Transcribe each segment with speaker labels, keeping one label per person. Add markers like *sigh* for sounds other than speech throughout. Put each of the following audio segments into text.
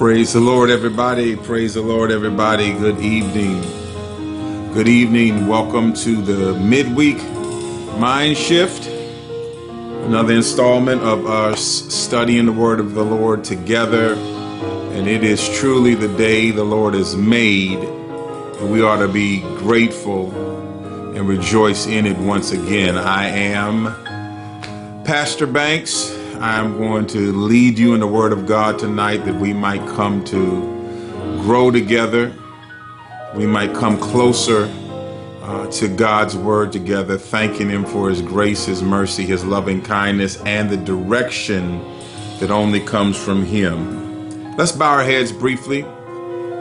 Speaker 1: Praise the Lord, everybody. Praise the Lord, everybody. Good evening. Good evening. Welcome to the midweek mind shift. Another installment of us studying the word of the Lord together. And it is truly the day the Lord has made. And we ought to be grateful and rejoice in it once again. I am Pastor Banks. I'm going to lead you in the Word of God tonight that we might come to grow together. We might come closer uh, to God's Word together, thanking Him for His grace, His mercy, His loving kindness, and the direction that only comes from Him. Let's bow our heads briefly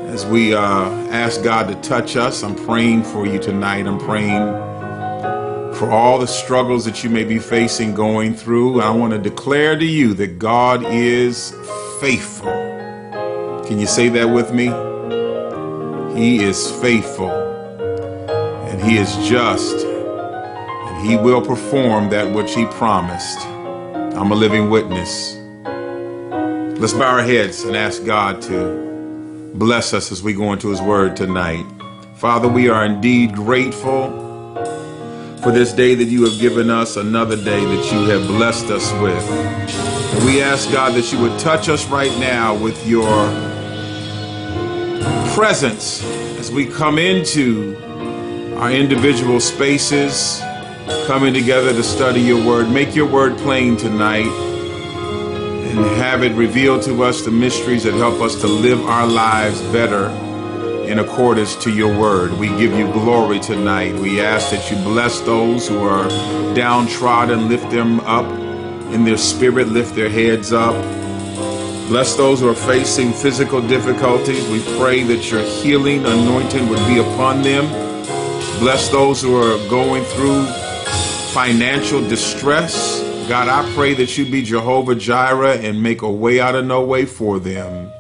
Speaker 1: as we uh, ask God to touch us. I'm praying for you tonight. I'm praying for all the struggles that you may be facing going through. I want to declare to you that God is faithful. Can you say that with me? He is faithful and He is just and He will perform that which He promised. I'm a living witness. Let's bow our heads and ask God to bless us as we go into His Word tonight. Father, we are indeed grateful for this day that you have given us, another day that you have blessed us with. And we ask, God, that you would touch us right now with your presence as we come into our individual spaces, coming together to study your word. Make your word plain tonight and have it reveal to us the mysteries that help us to live our lives better in accordance to your word. We give you glory tonight. We ask that you bless those who are downtrodden, lift them up in their spirit, lift their heads up. Bless those who are facing physical difficulties. We pray that your healing anointing would be upon them. Bless those who are going through financial distress. God, I pray that you be Jehovah Jireh and make a way out of no way for them.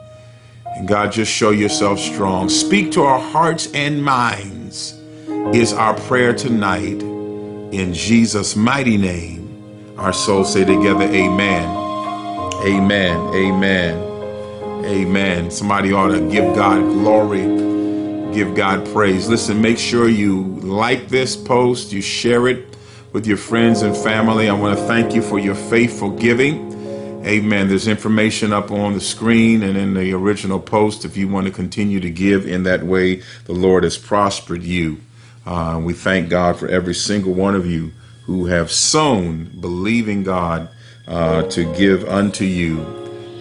Speaker 1: And God, just show yourself strong. Speak to our hearts and minds, is our prayer tonight. In Jesus' mighty name, our souls say together, Amen. Amen. Amen. Amen. Somebody ought to give God glory, give God praise. Listen, make sure you like this post, you share it with your friends and family. I want to thank you for your faithful giving. Amen. There's information up on the screen and in the original post if you want to continue to give in that way. The Lord has prospered you. Uh, we thank God for every single one of you who have sown, believing God uh, to give unto you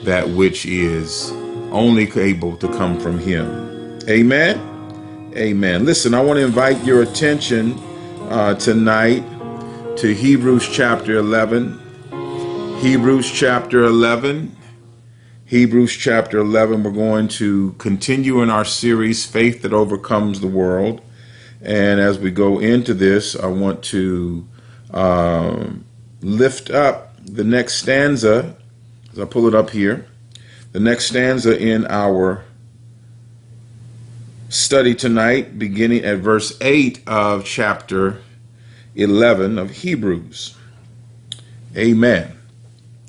Speaker 1: that which is only able to come from Him. Amen. Amen. Listen, I want to invite your attention uh, tonight to Hebrews chapter 11. Hebrews chapter 11. Hebrews chapter 11, we're going to continue in our series, Faith That Overcomes the World. And as we go into this, I want to um, lift up the next stanza, as I pull it up here, the next stanza in our study tonight, beginning at verse 8 of chapter 11 of Hebrews. Amen.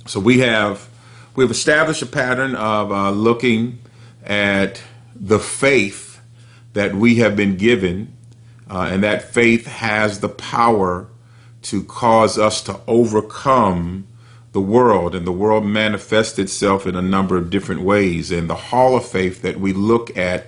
Speaker 1: So we have we've established a pattern of uh, looking at the faith that we have been given, uh, and that faith has the power to cause us to overcome the world, and the world manifests itself in a number of different ways. And the hall of faith that we look at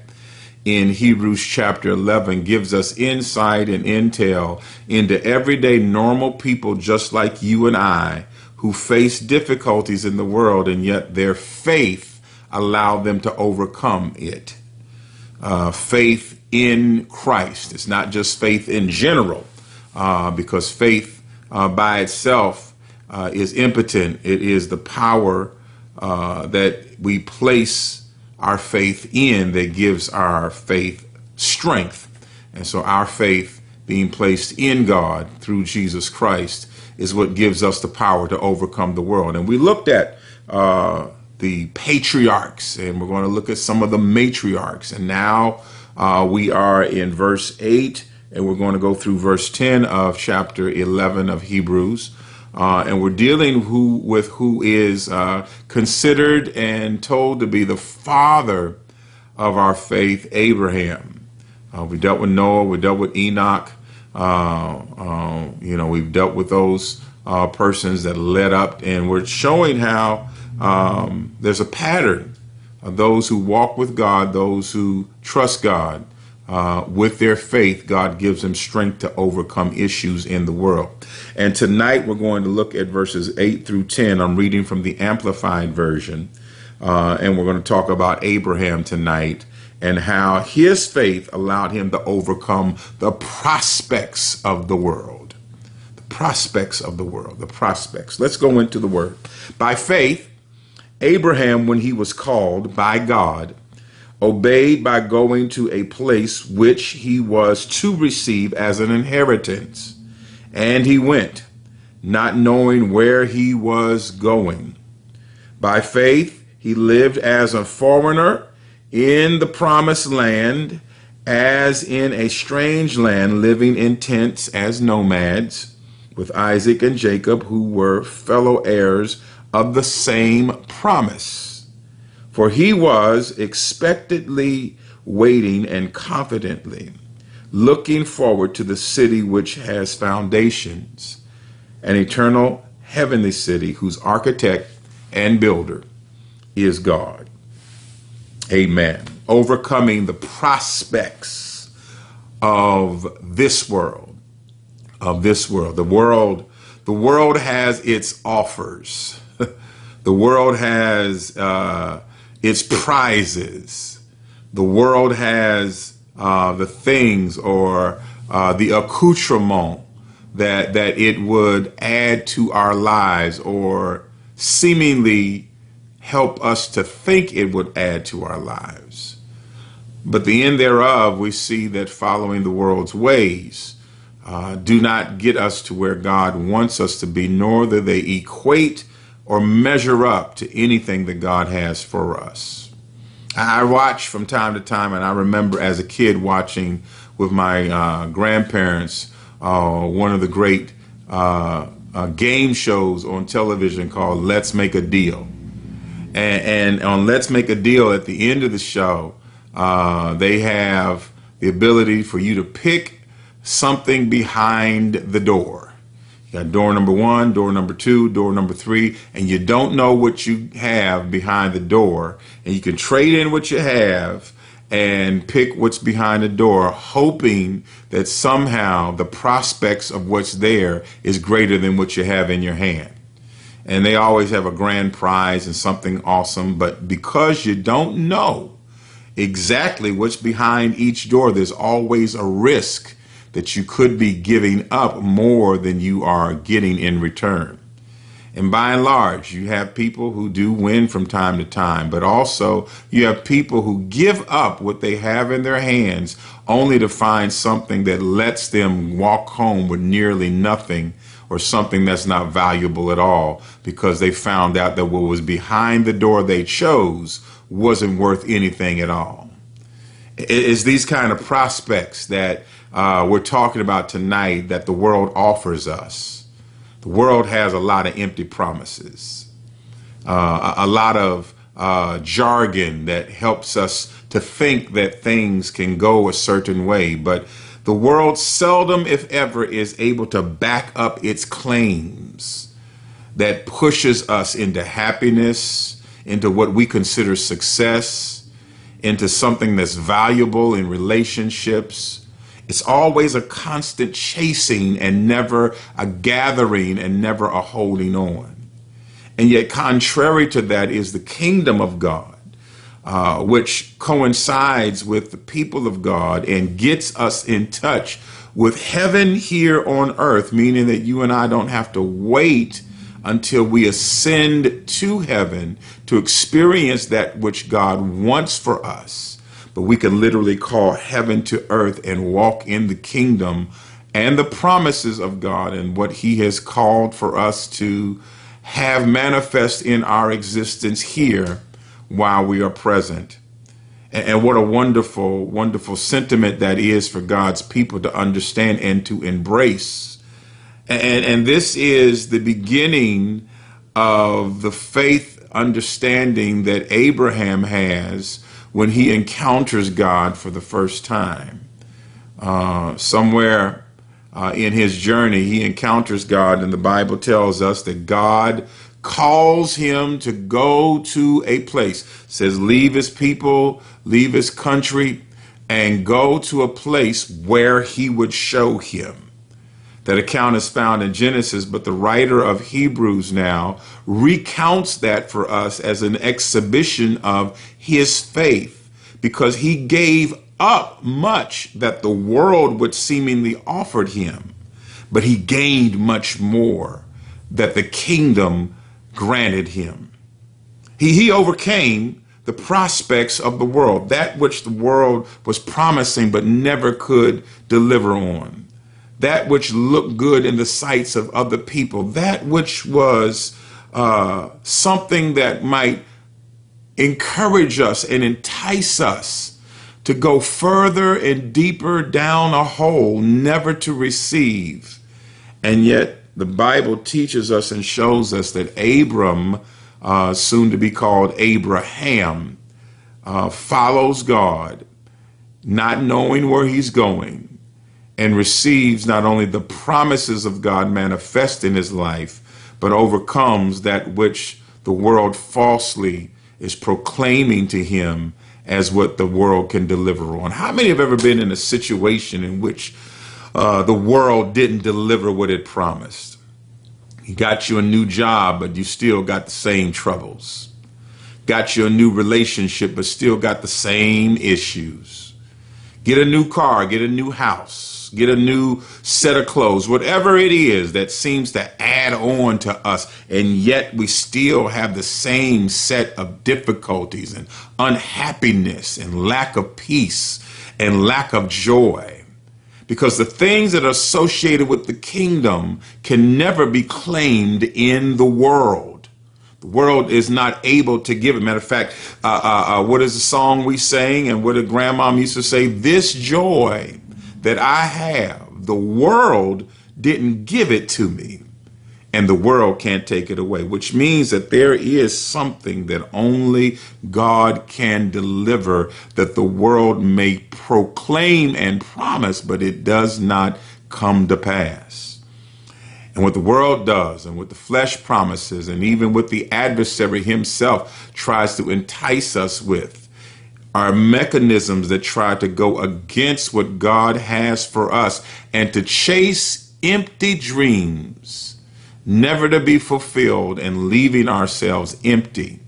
Speaker 1: in Hebrews chapter 11 gives us insight and intel into everyday normal people just like you and I who face difficulties in the world, and yet their faith allowed them to overcome it. Uh, faith in Christ. It's not just faith in general, uh, because faith uh, by itself uh, is impotent. It is the power uh, that we place our faith in that gives our faith strength. And so our faith being placed in God through Jesus Christ is what gives us the power to overcome the world. And we looked at uh, the patriarchs, and we're going to look at some of the matriarchs. And now uh, we are in verse 8, and we're going to go through verse 10 of chapter 11 of Hebrews. Uh, and we're dealing who, with who is uh, considered and told to be the father of our faith, Abraham. Uh, we dealt with Noah, we dealt with Enoch. Uh, uh, you know, we've dealt with those uh, persons that led up, and we're showing how um, there's a pattern of those who walk with God, those who trust God. Uh, with their faith, God gives them strength to overcome issues in the world. And tonight we're going to look at verses 8 through 10. I'm reading from the Amplified Version, uh, and we're going to talk about Abraham tonight and how his faith allowed him to overcome the prospects of the world. The prospects of the world, the prospects. Let's go into the word. By faith, Abraham, when he was called by God, obeyed by going to a place which he was to receive as an inheritance. And he went, not knowing where he was going. By faith, he lived as a foreigner in the promised land, as in a strange land, living in tents as nomads, with Isaac and Jacob, who were fellow heirs of the same promise. For he was expectantly waiting and confidently looking forward to the city which has foundations, an eternal heavenly city whose architect and builder is God. Amen. Overcoming the prospects of this world, of this world. The world, the world has its offers. *laughs* the world has uh, its prizes. The world has uh, the things or uh, the accoutrement that that it would add to our lives or seemingly help us to think it would add to our lives. But the end thereof, we see that following the world's ways uh, do not get us to where God wants us to be, nor do they equate or measure up to anything that God has for us. I watch from time to time, and I remember as a kid watching with my uh, grandparents uh, one of the great uh, uh game shows on television called Let's Make a Deal. And, and, on Let's Make a Deal at the end of the show, uh, they have the ability for you to pick something behind the door. You got door number one, door number two, door number three, and you don't know what you have behind the door. And you can trade in what you have and pick what's behind the door, hoping that somehow the prospects of what's there is greater than what you have in your hand and they always have a grand prize and something awesome. But because you don't know exactly what's behind each door, there's always a risk that you could be giving up more than you are getting in return. And by and large, you have people who do win from time to time, but also you have people who give up what they have in their hands only to find something that lets them walk home with nearly nothing or something that's not valuable at all because they found out that what was behind the door they chose wasn't worth anything at all. It's these kind of prospects that uh, we're talking about tonight that the world offers us. The world has a lot of empty promises, uh, a, lot of uh, jargon that helps us to think that things can go a certain way, but the world seldom, if ever, is able to back up its claims that pushes us into happiness, into what we consider success, into something that's valuable in relationships. It's always a constant chasing and never a gathering and never a holding on. And yet, contrary to that is the kingdom of God uh, which coincides with the people of God and gets us in touch with heaven here on earth, meaning that you and I don't have to wait until we ascend to heaven to experience that which God wants for us. But we can literally call heaven to earth and walk in the kingdom and the promises of God and what He has called for us to have manifest in our existence here while we are present. And, and what a wonderful, wonderful sentiment that is for God's people to understand and to embrace. And, and this is the beginning of the faith understanding that Abraham has when he encounters God for the first time. Uh, somewhere uh, in his journey, he encounters God, and the Bible tells us that God calls him to go to a place. says, leave his people, leave his country, and go to a place where he would show him. That account is found in Genesis, but the writer of Hebrews now recounts that for us as an exhibition of his faith because he gave up much that the world would seemingly offered him, but he gained much more that the kingdom granted him. He, he overcame the prospects of the world, that which the world was promising but never could deliver on, that which looked good in the sights of other people, that which was uh, something that might encourage us and entice us to go further and deeper down a hole, never to receive. And yet, the Bible teaches us and shows us that Abram, uh, soon to be called Abraham, uh, follows God, not knowing where he's going, and receives not only the promises of God manifest in his life, but overcomes that which the world falsely is proclaiming to him as what the world can deliver on. How many have ever been in a situation in which uh, the world didn't deliver what it promised? You got you a new job, but you still got the same troubles. Got you a new relationship, but still got the same issues. Get a new car, get a new house get a new set of clothes, whatever it is that seems to add on to us, and yet we still have the same set of difficulties and unhappiness and lack of peace and lack of joy. Because the things that are associated with the kingdom can never be claimed in the world. The world is not able to give it. Matter of fact, uh, uh, uh, what is the song we sang and what did grandma used to say? This joy that I have, the world didn't give it to me, and the world can't take it away, which means that there is something that only God can deliver that the world may proclaim and promise, but it does not come to pass. And what the world does, and what the flesh promises, and even what the adversary himself tries to entice us with, are mechanisms that try to go against what God has for us and to chase empty dreams, never to be fulfilled, and leaving ourselves empty.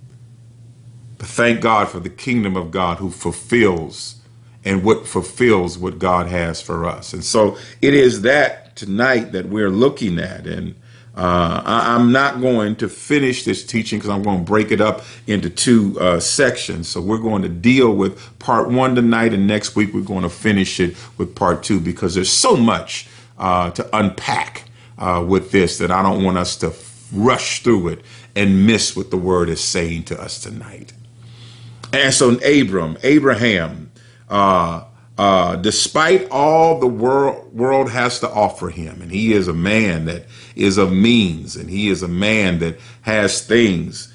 Speaker 1: But thank God for the kingdom of God who fulfills and what fulfills what God has for us. And so it is that tonight that we're looking at. And uh, I, am not going to finish this teaching because I'm going to break it up into two uh, sections. So we're going to deal with part one tonight, and next week we're going to finish it with part two because there's so much uh, to unpack uh, with this that I don't want us to rush through it and miss what the word is saying to us tonight. And so Abram, Abraham, uh, uh, despite all the world world has to offer him, and he is a man that is of means, and he is a man that has things.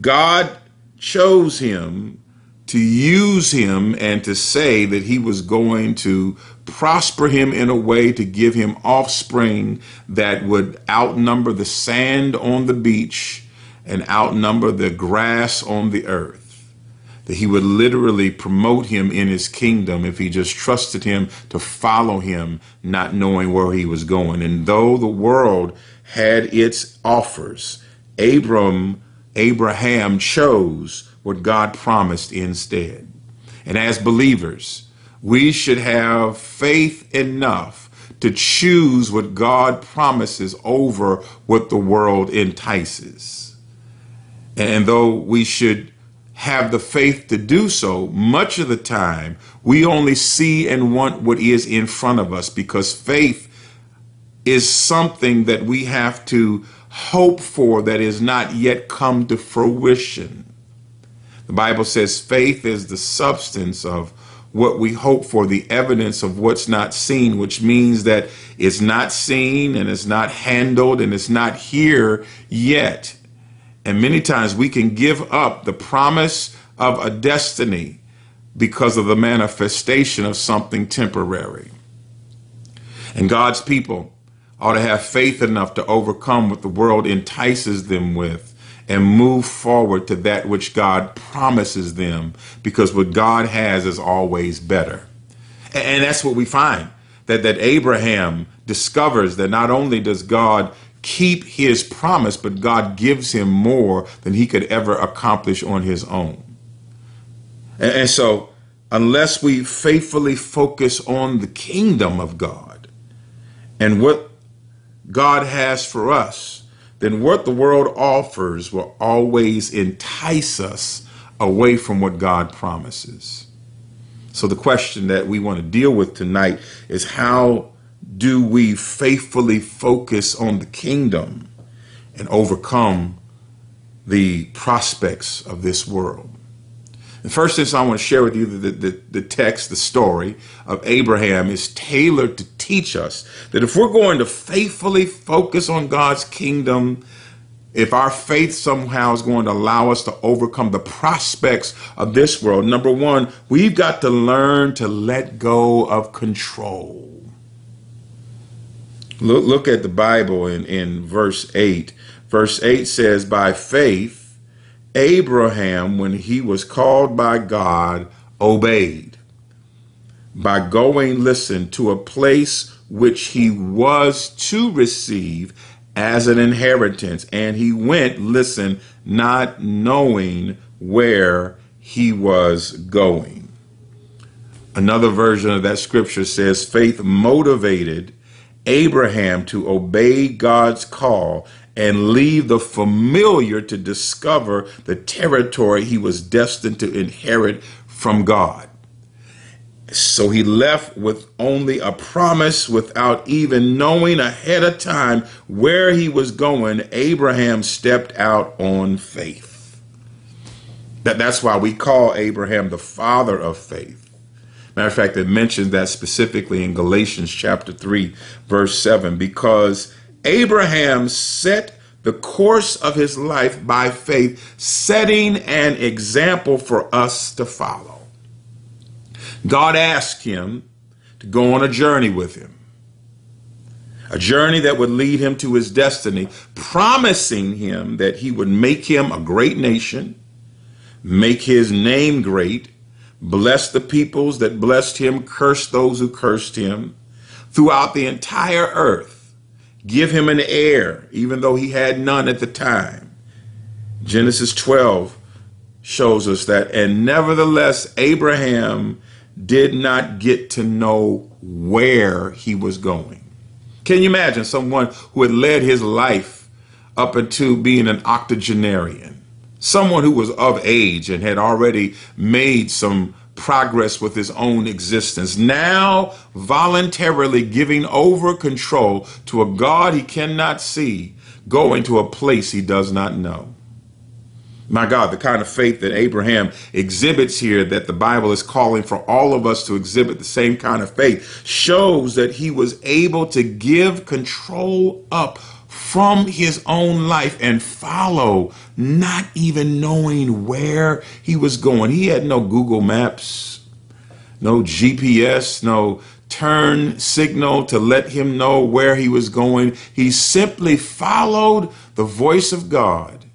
Speaker 1: God chose him to use him and to say that he was going to prosper him in a way to give him offspring that would outnumber the sand on the beach and outnumber the grass on the earth that he would literally promote him in his kingdom if he just trusted him to follow him, not knowing where he was going. And though the world had its offers, Abram, Abraham chose what God promised instead. And as believers, we should have faith enough to choose what God promises over what the world entices. And though we should have the faith to do so, much of the time we only see and want what is in front of us because faith is something that we have to hope for that is not yet come to fruition. The Bible says faith is the substance of what we hope for, the evidence of what's not seen, which means that it's not seen and it's not handled and it's not here yet. And many times we can give up the promise of a destiny because of the manifestation of something temporary. And God's people ought to have faith enough to overcome what the world entices them with and move forward to that which God promises them because what God has is always better. And that's what we find that, that Abraham discovers that not only does God keep his promise, but God gives him more than he could ever accomplish on his own. And, and so, unless we faithfully focus on the kingdom of God and what God has for us, then what the world offers will always entice us away from what God promises. So, the question that we want to deal with tonight is how do we faithfully focus on the kingdom and overcome the prospects of this world? The first thing I want to share with you the, the, the text, the story of Abraham is tailored to teach us that if we're going to faithfully focus on God's kingdom, if our faith somehow is going to allow us to overcome the prospects of this world, number one, we've got to learn to let go of control. Look, look at the Bible in, in verse 8. Verse 8 says, By faith, Abraham, when he was called by God, obeyed by going, listen, to a place which he was to receive as an inheritance. And he went, listen, not knowing where he was going. Another version of that scripture says faith motivated Abraham to obey God's call and leave the familiar to discover the territory he was destined to inherit from God. So he left with only a promise without even knowing ahead of time where he was going. Abraham stepped out on faith. That, that's why we call Abraham the father of faith. Matter of fact, it mentions that specifically in Galatians chapter 3, verse 7, because Abraham set the course of his life by faith, setting an example for us to follow. God asked him to go on a journey with him, a journey that would lead him to his destiny, promising him that he would make him a great nation, make his name great, bless the peoples that blessed him, curse those who cursed him throughout the entire earth. Give him an heir, even though he had none at the time. Genesis 12 shows us that, and nevertheless, Abraham did not get to know where he was going. Can you imagine someone who had led his life up into being an octogenarian? someone who was of age and had already made some progress with his own existence, now voluntarily giving over control to a God he cannot see, going to a place he does not know. My God, the kind of faith that Abraham exhibits here, that the Bible is calling for all of us to exhibit the same kind of faith, shows that he was able to give control up from his own life and follow, not even knowing where he was going. He had no Google Maps, no GPS, no turn signal to let him know where he was going. He simply followed the voice of God,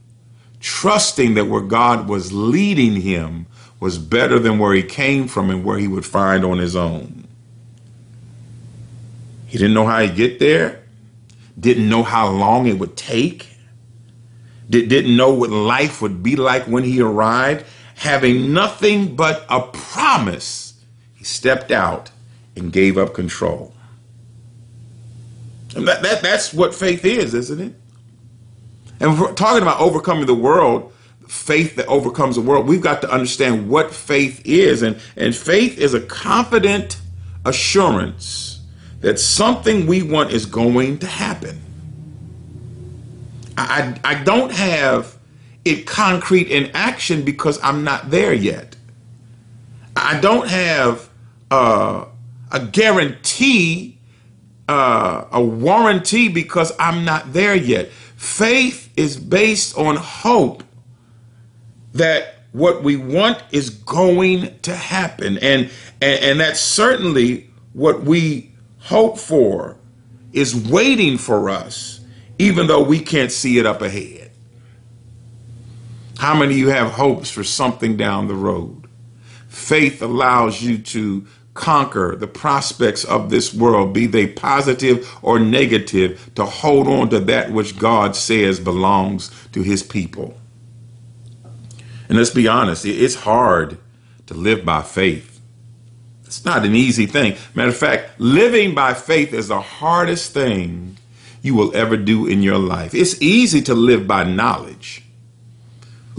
Speaker 1: trusting that where God was leading him was better than where he came from and where he would find on his own. He didn't know how he'd get there didn't know how long it would take, didn't know what life would be like when he arrived, having nothing but a promise, he stepped out and gave up control. And that, that, that's what faith is, isn't it? And we're talking about overcoming the world, faith that overcomes the world, we've got to understand what faith is. And, and faith is a confident assurance that something we want is going to happen. I, I don't have it concrete in action because I'm not there yet. I don't have uh, a guarantee, uh, a warranty because I'm not there yet. Faith is based on hope that what we want is going to happen. And, and, and that's certainly what we hope for is waiting for us, even though we can't see it up ahead. How many of you have hopes for something down the road? Faith allows you to conquer the prospects of this world, be they positive or negative, to hold on to that which God says belongs to his people. And let's be honest, it's hard to live by faith. It's not an easy thing. Matter of fact, living by faith is the hardest thing you will ever do in your life. It's easy to live by knowledge.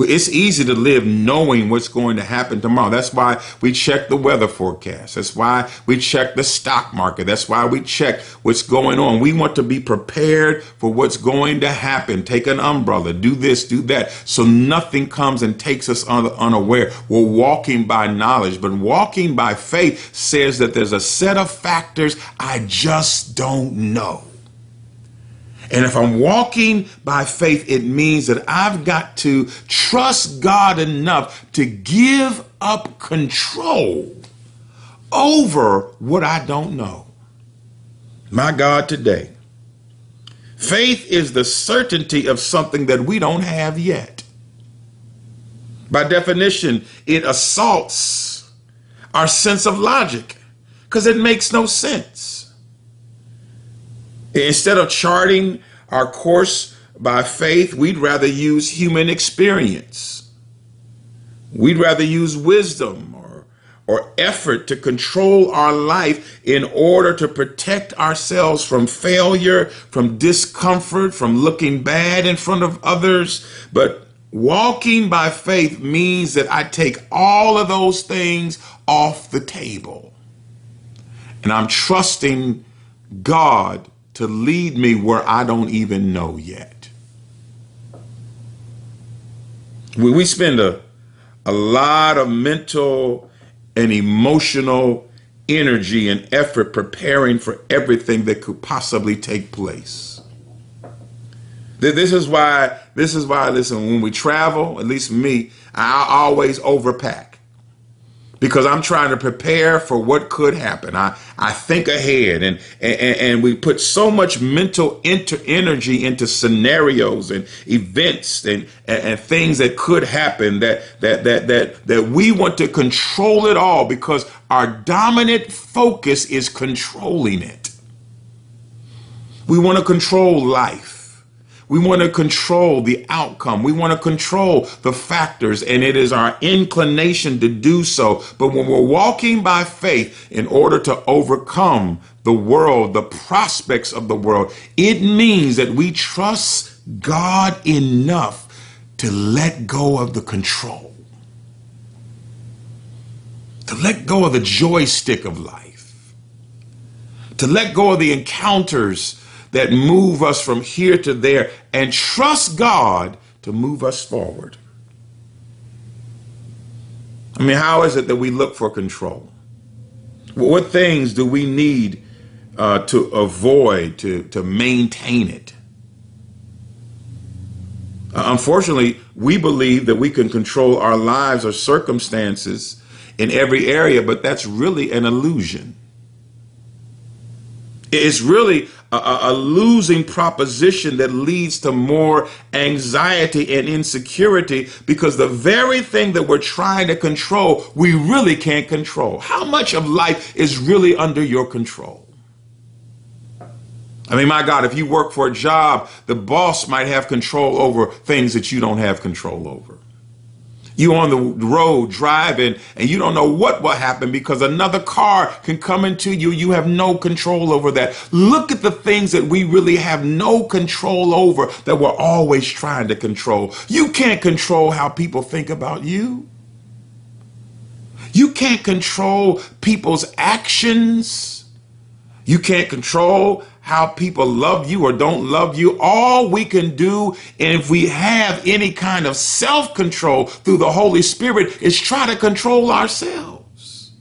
Speaker 1: It's easy to live knowing what's going to happen tomorrow. That's why we check the weather forecast. That's why we check the stock market. That's why we check what's going on. We want to be prepared for what's going to happen. Take an umbrella, do this, do that, so nothing comes and takes us unaware. We're walking by knowledge, but walking by faith says that there's a set of factors I just don't know. And if I'm walking by faith, it means that I've got to trust God enough to give up control over what I don't know. My God, today, faith is the certainty of something that we don't have yet. By definition, it assaults our sense of logic because it makes no sense. Instead of charting our course by faith, we'd rather use human experience. We'd rather use wisdom or, or effort to control our life in order to protect ourselves from failure, from discomfort, from looking bad in front of others. But walking by faith means that I take all of those things off the table. And I'm trusting God to lead me where I don't even know yet. We, we spend a, a lot of mental and emotional energy and effort preparing for everything that could possibly take place. This is why, this is why, listen, when we travel, at least me, I always overpack because I'm trying to prepare for what could happen. I, I think ahead and, and, and we put so much mental inter energy into scenarios and events and, and, and things that could happen that, that, that, that, that we want to control it all because our dominant focus is controlling it. We want to control life. We want to control the outcome. We want to control the factors, and it is our inclination to do so. But when we're walking by faith in order to overcome the world, the prospects of the world, it means that we trust God enough to let go of the control, to let go of the joystick of life, to let go of the encounters that move us from here to there and trust God to move us forward. I mean, how is it that we look for control? What things do we need uh, to avoid, to, to maintain it? Uh, unfortunately, we believe that we can control our lives or circumstances in every area, but that's really an illusion. It's really a, a, losing proposition that leads to more anxiety and insecurity because the very thing that we're trying to control, we really can't control. How much of life is really under your control? I mean, my God, if you work for a job, the boss might have control over things that you don't have control over. You on the road driving and you don't know what will happen because another car can come into you. You have no control over that. Look at the things that we really have no control over that we're always trying to control. You can't control how people think about you. You can't control people's actions. You can't control how people love you or don't love you. All we can do, and if we have any kind of self control through the Holy Spirit, is try to control ourselves.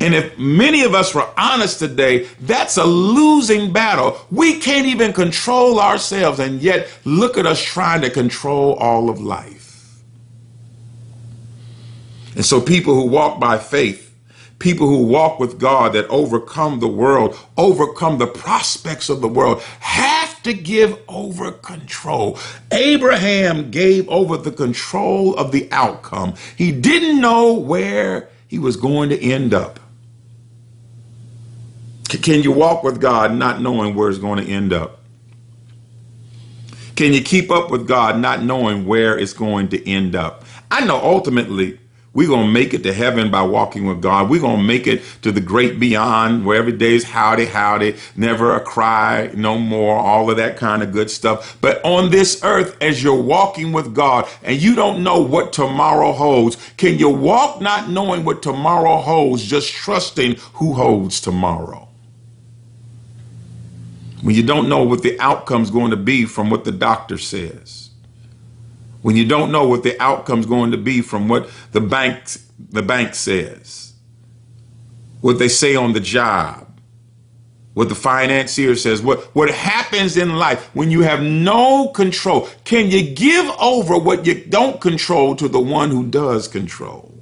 Speaker 1: And if many of us were honest today, that's a losing battle. We can't even control ourselves, and yet look at us trying to control all of life. And so, people who walk by faith people who walk with God that overcome the world, overcome the prospects of the world, have to give over control. Abraham gave over the control of the outcome. He didn't know where he was going to end up. Can you walk with God not knowing where it's going to end up? Can you keep up with God not knowing where it's going to end up? I know ultimately we're going to make it to heaven by walking with God. We're going to make it to the great beyond where every day is howdy, howdy, never a cry, no more, all of that kind of good stuff. But on this earth, as you're walking with God and you don't know what tomorrow holds, can you walk not knowing what tomorrow holds, just trusting who holds tomorrow? When you don't know what the outcome's going to be from what the doctor says when you don't know what the outcome's going to be from what the bank the bank says, what they say on the job, what the financier says, what, what happens in life when you have no control. Can you give over what you don't control to the one who does control?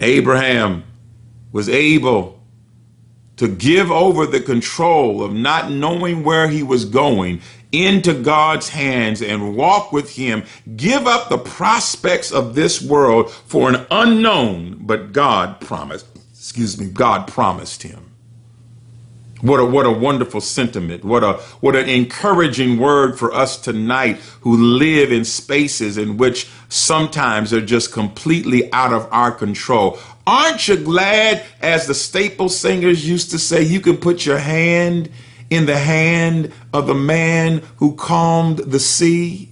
Speaker 1: Abraham was able to give over the control of not knowing where he was going into God's hands and walk with Him, give up the prospects of this world for an unknown, but God promised, excuse me, God promised him. What a what a wonderful sentiment. What a what an encouraging word for us tonight who live in spaces in which sometimes they're just completely out of our control. Aren't you glad, as the staple singers used to say, you can put your hand in the hand of the man who calmed the sea.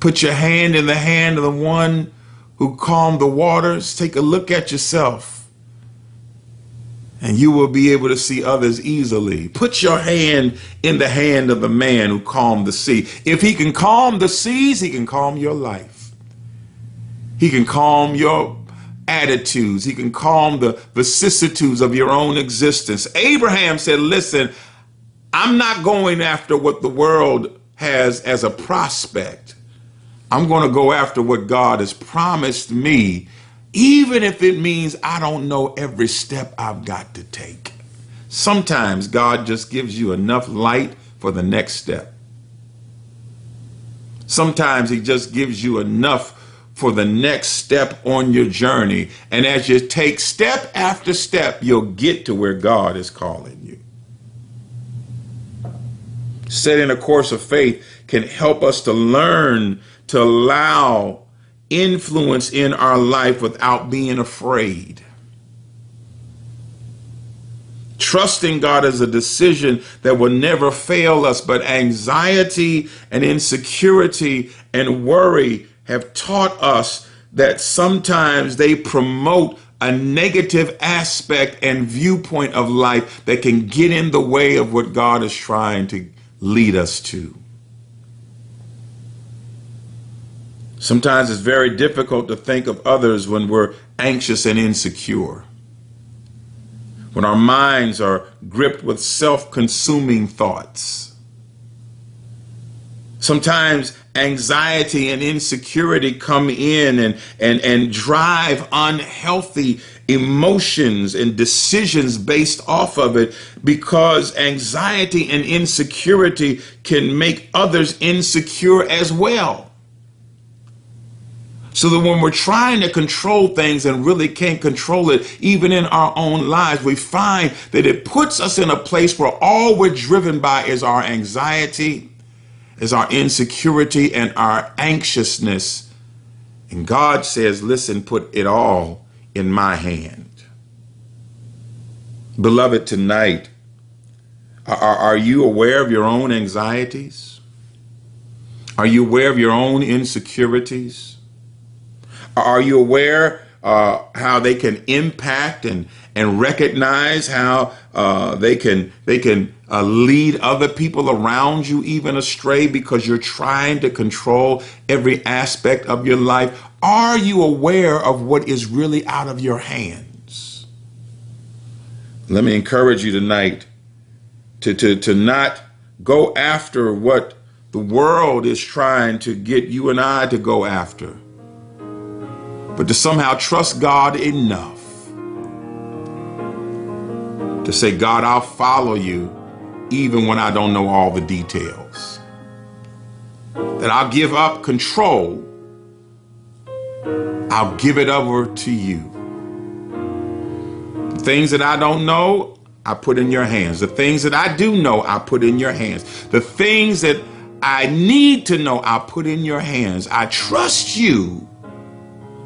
Speaker 1: Put your hand in the hand of the one who calmed the waters. Take a look at yourself and you will be able to see others easily. Put your hand in the hand of the man who calmed the sea. If he can calm the seas, he can calm your life. He can calm your attitudes. He can calm the vicissitudes of your own existence. Abraham said, Listen, I'm not going after what the world has as a prospect. I'm going to go after what God has promised me, even if it means I don't know every step I've got to take. Sometimes God just gives you enough light for the next step. Sometimes He just gives you enough for the next step on your journey. And as you take step after step, you'll get to where God is calling you. Setting a course of faith can help us to learn to allow influence in our life without being afraid. Trusting God is a decision that will never fail us, but anxiety and insecurity and worry have taught us that sometimes they promote a negative aspect and viewpoint of life that can get in the way of what God is trying to lead us to. Sometimes it's very difficult to think of others when we're anxious and insecure. When our minds are gripped with self consuming thoughts Sometimes anxiety and insecurity come in and, and, and drive unhealthy emotions and decisions based off of it because anxiety and insecurity can make others insecure as well. So that when we're trying to control things and really can't control it, even in our own lives, we find that it puts us in a place where all we're driven by is our anxiety is our insecurity and our anxiousness. And God says, listen, put it all in my hand. Beloved, tonight, are, are you aware of your own anxieties? Are you aware of your own insecurities? Are you aware uh, how they can impact and and recognize how uh, they can they can uh, lead other people around you even astray because you're trying to control every aspect of your life Are you aware of what is really out of your hands? Let me encourage you tonight to, to, to not go after what the world is trying to get you and I to go after, but to somehow trust God enough to say, God, I'll follow you even when I don't know all the details. That I'll give up control, I'll give it over to you. The things that I don't know, I put in your hands. The things that I do know, I put in your hands. The things that I need to know, I put in your hands. I trust you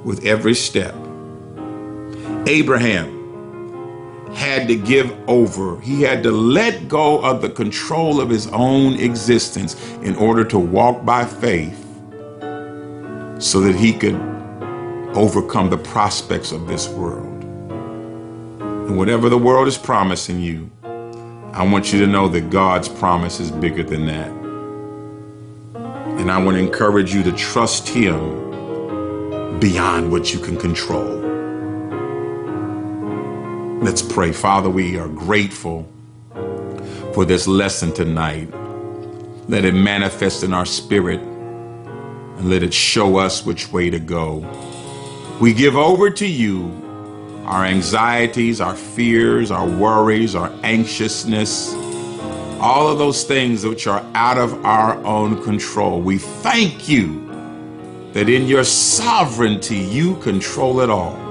Speaker 1: with every step. Abraham had to give over. He had to let go of the control of his own existence in order to walk by faith so that he could overcome the prospects of this world. And whatever the world is promising you, I want you to know that God's promise is bigger than that. And I want to encourage you to trust Him beyond what you can control. Let's pray. Father, we are grateful for this lesson tonight. Let it manifest in our spirit and let it show us which way to go. We give over to you our anxieties, our fears, our worries, our anxiousness, all of those things which are out of our own control. We thank you that in your sovereignty you control it all.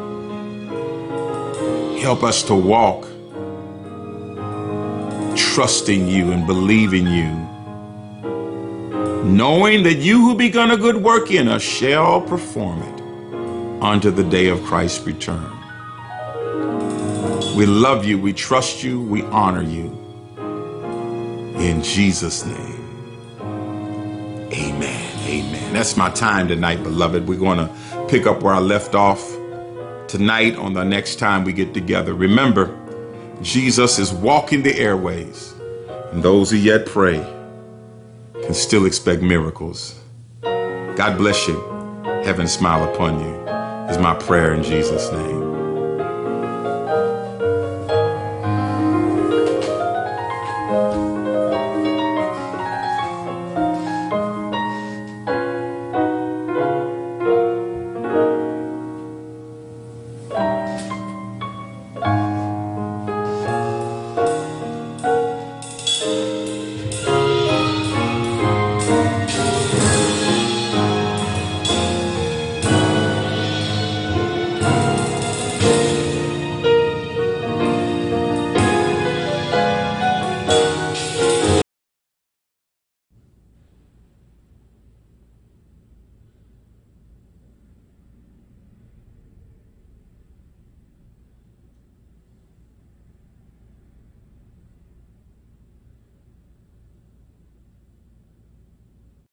Speaker 1: Help us to walk trusting you and believing you, knowing that you who begun a good work in us shall perform it unto the day of Christ's return. We love you, we trust you, we honor you. In Jesus' name, amen. Amen. That's my time tonight, beloved. We're going to pick up where I left off tonight on the next time we get together. Remember, Jesus is walking the airways, and those who yet pray can still expect miracles. God bless you. Heaven smile upon you, is my prayer in Jesus' name.